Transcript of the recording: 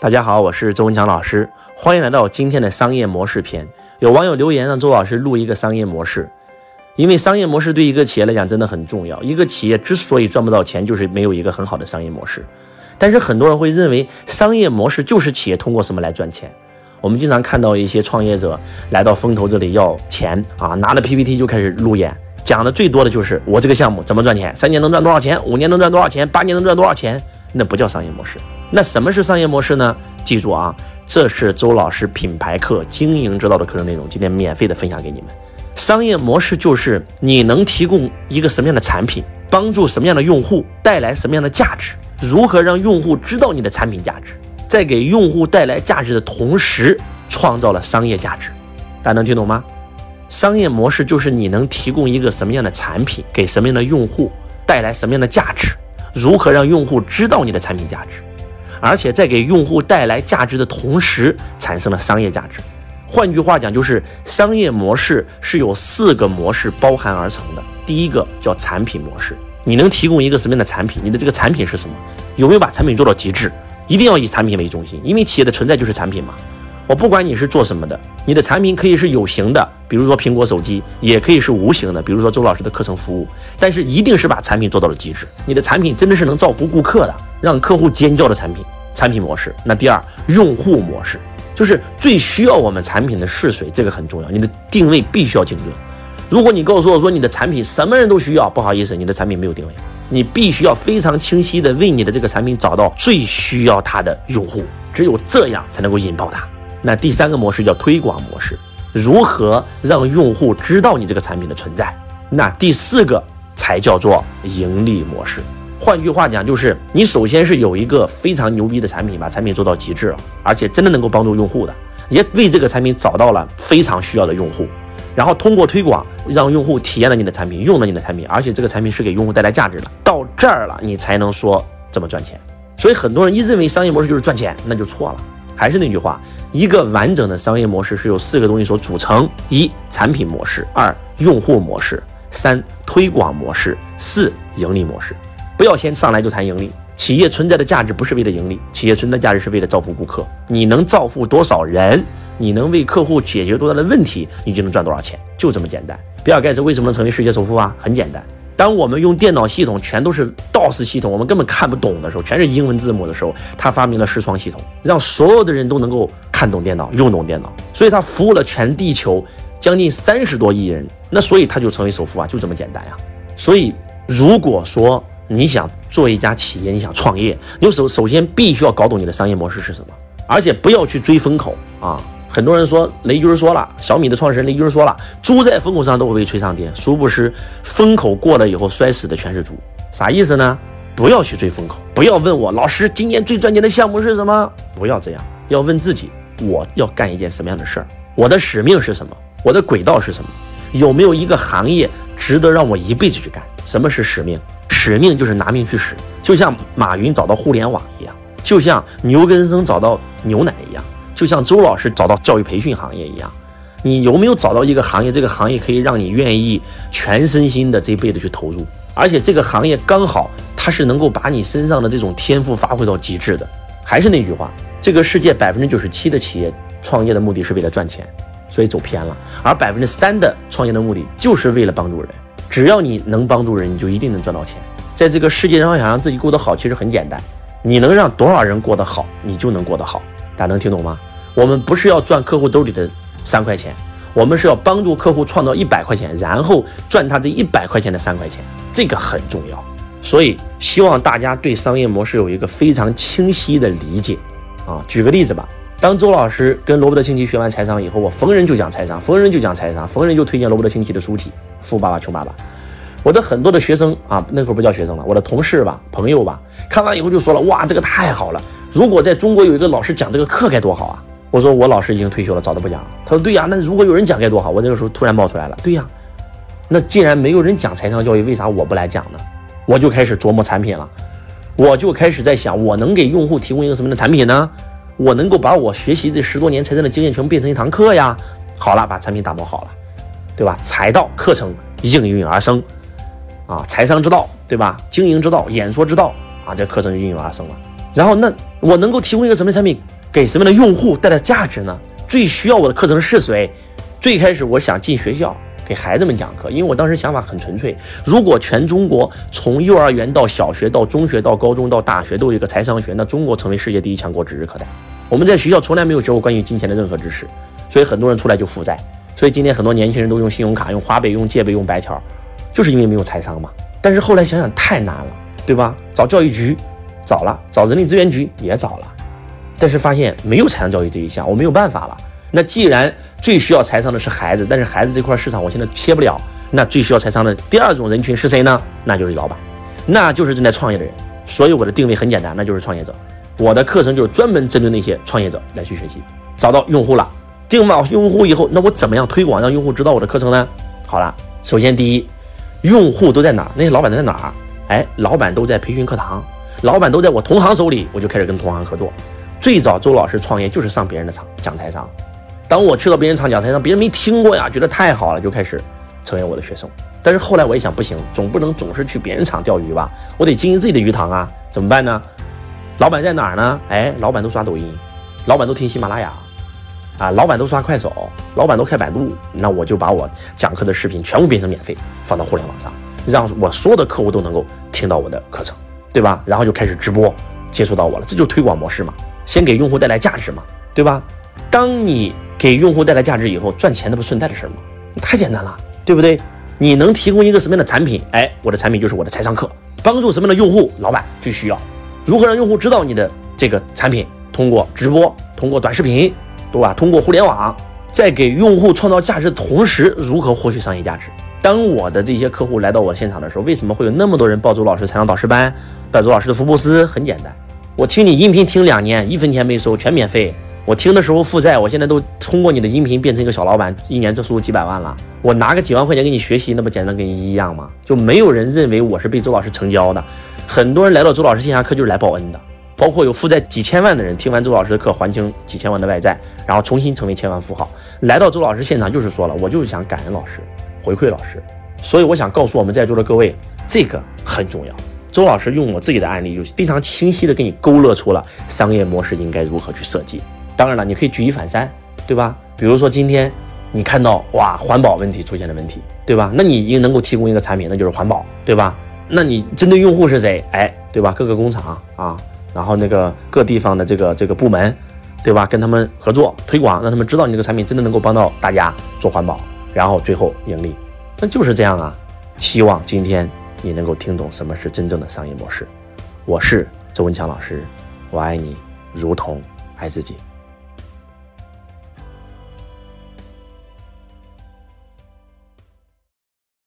大家好，我是周文强老师，欢迎来到今天的商业模式篇。有网友留言让周老师录一个商业模式，因为商业模式对一个企业来讲真的很重要。一个企业之所以赚不到钱，就是没有一个很好的商业模式。但是很多人会认为商业模式就是企业通过什么来赚钱。我们经常看到一些创业者来到风投这里要钱啊，拿了 PPT 就开始路演，讲的最多的就是我这个项目怎么赚钱，三年能赚多少钱，五年能赚多少钱，八年能赚多少钱，那不叫商业模式。那什么是商业模式呢？记住啊，这是周老师品牌课经营之道的课程内容，今天免费的分享给你们。商业模式就是你能提供一个什么样的产品，帮助什么样的用户，带来什么样的价值，如何让用户知道你的产品价值，在给用户带来价值的同时，创造了商业价值。大家能听懂吗？商业模式就是你能提供一个什么样的产品，给什么样的用户，带来什么样的价值，如何让用户知道你的产品价值。而且在给用户带来价值的同时，产生了商业价值。换句话讲，就是商业模式是有四个模式包含而成的。第一个叫产品模式，你能提供一个什么样的产品？你的这个产品是什么？有没有把产品做到极致？一定要以产品为中心，因为企业的存在就是产品嘛。我不管你是做什么的，你的产品可以是有形的，比如说苹果手机，也可以是无形的，比如说周老师的课程服务。但是一定是把产品做到了极致，你的产品真的是能造福顾客的。让客户尖叫的产品，产品模式。那第二，用户模式，就是最需要我们产品的是谁，这个很重要。你的定位必须要精准。如果你告诉我说你的产品什么人都需要，不好意思，你的产品没有定位。你必须要非常清晰的为你的这个产品找到最需要它的用户，只有这样才能够引爆它。那第三个模式叫推广模式，如何让用户知道你这个产品的存在？那第四个才叫做盈利模式。换句话讲，就是你首先是有一个非常牛逼的产品，把产品做到极致了，而且真的能够帮助用户的，也为这个产品找到了非常需要的用户，然后通过推广让用户体验了你的产品，用了你的产品，而且这个产品是给用户带来价值的，到这儿了，你才能说怎么赚钱。所以很多人一认为商业模式就是赚钱，那就错了。还是那句话，一个完整的商业模式是由四个东西所组成：一、产品模式；二、用户模式；三、推广模式；四、盈利模式。不要先上来就谈盈利，企业存在的价值不是为了盈利，企业存在价值是为了造福顾客。你能造福多少人，你能为客户解决多大的问题，你就能赚多少钱，就这么简单。比尔盖茨为什么能成为世界首富啊？很简单，当我们用电脑系统全都是 DOS 系统，我们根本看不懂的时候，全是英文字母的时候，他发明了视窗系统，让所有的人都能够看懂电脑，用懂电脑，所以他服务了全地球将近三十多亿人，那所以他就成为首富啊，就这么简单呀。所以如果说，你想做一家企业，你想创业，你首首先必须要搞懂你的商业模式是什么，而且不要去追风口啊！很多人说雷军说了，小米的创始人雷军说了，猪在风口上都会被吹上天，殊不知风口过了以后摔死的全是猪，啥意思呢？不要去追风口，不要问我老师今年最赚钱的项目是什么，不要这样，要问自己我要干一件什么样的事儿，我的使命是什么，我的轨道是什么，有没有一个行业值得让我一辈子去干？什么是使命？使命就是拿命去使，就像马云找到互联网一样，就像牛根生找到牛奶一样，就像周老师找到教育培训行业一样。你有没有找到一个行业？这个行业可以让你愿意全身心的这一辈子去投入，而且这个行业刚好它是能够把你身上的这种天赋发挥到极致的。还是那句话，这个世界百分之九十七的企业创业的目的是为了赚钱，所以走偏了；而百分之三的创业的目的就是为了帮助人。只要你能帮助人，你就一定能赚到钱。在这个世界上，想让自己过得好，其实很简单。你能让多少人过得好，你就能过得好。大家能听懂吗？我们不是要赚客户兜里的三块钱，我们是要帮助客户创造一百块钱，然后赚他这一百块钱的三块钱，这个很重要。所以，希望大家对商业模式有一个非常清晰的理解。啊，举个例子吧。当周老师跟罗伯特清崎学完财商以后，我逢人就讲财商，逢人就讲财商，逢人就推荐罗伯特清崎的书体《富爸爸穷爸爸》。我的很多的学生啊，那会儿不叫学生了，我的同事吧、朋友吧，看完以后就说了：“哇，这个太好了！如果在中国有一个老师讲这个课该多好啊！”我说：“我老师已经退休了，早都不讲了。”他说：“对呀，那如果有人讲该多好！”我这个时候突然冒出来了：“对呀，那既然没有人讲财商教育，为啥我不来讲呢？”我就开始琢磨产品了，我就开始在想，我能给用户提供一个什么样的产品呢？我能够把我学习这十多年财商的经验全部变成一堂课呀！好了，把产品打磨好了，对吧？财道课程应运而生，啊，财商之道，对吧？经营之道、演说之道，啊，这课程就应运而生了。然后那我能够提供一个什么产品给什么样的用户带来价值呢？最需要我的课程是谁？最开始我想进学校给孩子们讲课，因为我当时想法很纯粹。如果全中国从幼儿园到小学到中学到高中到大学都有一个财商学，那中国成为世界第一强国指日可待。我们在学校从来没有学过关于金钱的任何知识，所以很多人出来就负债。所以今天很多年轻人都用信用卡、用花呗、用借呗、用白条，就是因为没有财商嘛。但是后来想想太难了，对吧？找教育局找了，找人力资源局也找了，但是发现没有财商教育这一项，我没有办法了。那既然最需要财商的是孩子，但是孩子这块市场我现在切不了，那最需要财商的第二种人群是谁呢？那就是老板，那就是正在创业的人。所以我的定位很简单，那就是创业者。我的课程就是专门针对那些创业者来去学习。找到用户了，定好用户以后，那我怎么样推广让用户知道我的课程呢？好了，首先第一，用户都在哪儿？那些老板都在哪儿？哎，老板都在培训课堂，老板都在我同行手里，我就开始跟同行合作。最早周老师创业就是上别人的场讲财商。当我去到别人场讲台上，别人没听过呀，觉得太好了，就开始成为我的学生。但是后来我一想，不行，总不能总是去别人场钓鱼吧，我得经营自己的鱼塘啊，怎么办呢？老板在哪儿呢？哎，老板都刷抖音，老板都听喜马拉雅，啊，老板都刷快手，老板都开百度，那我就把我讲课的视频全部变成免费，放到互联网上，让我所有的客户都能够听到我的课程，对吧？然后就开始直播，接触到我了，这就是推广模式嘛，先给用户带来价值嘛，对吧？当你给用户带来价值以后，赚钱那不顺带的事儿吗？太简单了，对不对？你能提供一个什么样的产品？哎，我的产品就是我的财商课，帮助什么样的用户？老板最需要，如何让用户知道你的这个产品？通过直播，通过短视频，对吧？通过互联网，在给用户创造价值的同时，如何获取商业价值？当我的这些客户来到我现场的时候，为什么会有那么多人报周老师财商导师班，报周老师的福布斯？很简单，我听你音频听两年，一分钱没收，全免费。我听的时候负债，我现在都通过你的音频变成一个小老板，一年就收入几百万了。我拿个几万块钱给你学习，那不简单跟你一样吗？就没有人认为我是被周老师成交的。很多人来到周老师线下课就是来报恩的，包括有负债几千万的人，听完周老师的课还清几千万的外债，然后重新成为千万富豪。来到周老师现场就是说了，我就是想感恩老师，回馈老师。所以我想告诉我们在座的各位，这个很重要。周老师用我自己的案例，就非常清晰的给你勾勒出了商业模式应该如何去设计。当然了，你可以举一反三，对吧？比如说今天你看到哇，环保问题出现了问题，对吧？那你应能够提供一个产品，那就是环保，对吧？那你针对用户是谁？哎，对吧？各个工厂啊，然后那个各地方的这个这个部门，对吧？跟他们合作推广，让他们知道你这个产品真的能够帮到大家做环保，然后最后盈利，那就是这样啊。希望今天你能够听懂什么是真正的商业模式。我是周文强老师，我爱你如同爱自己。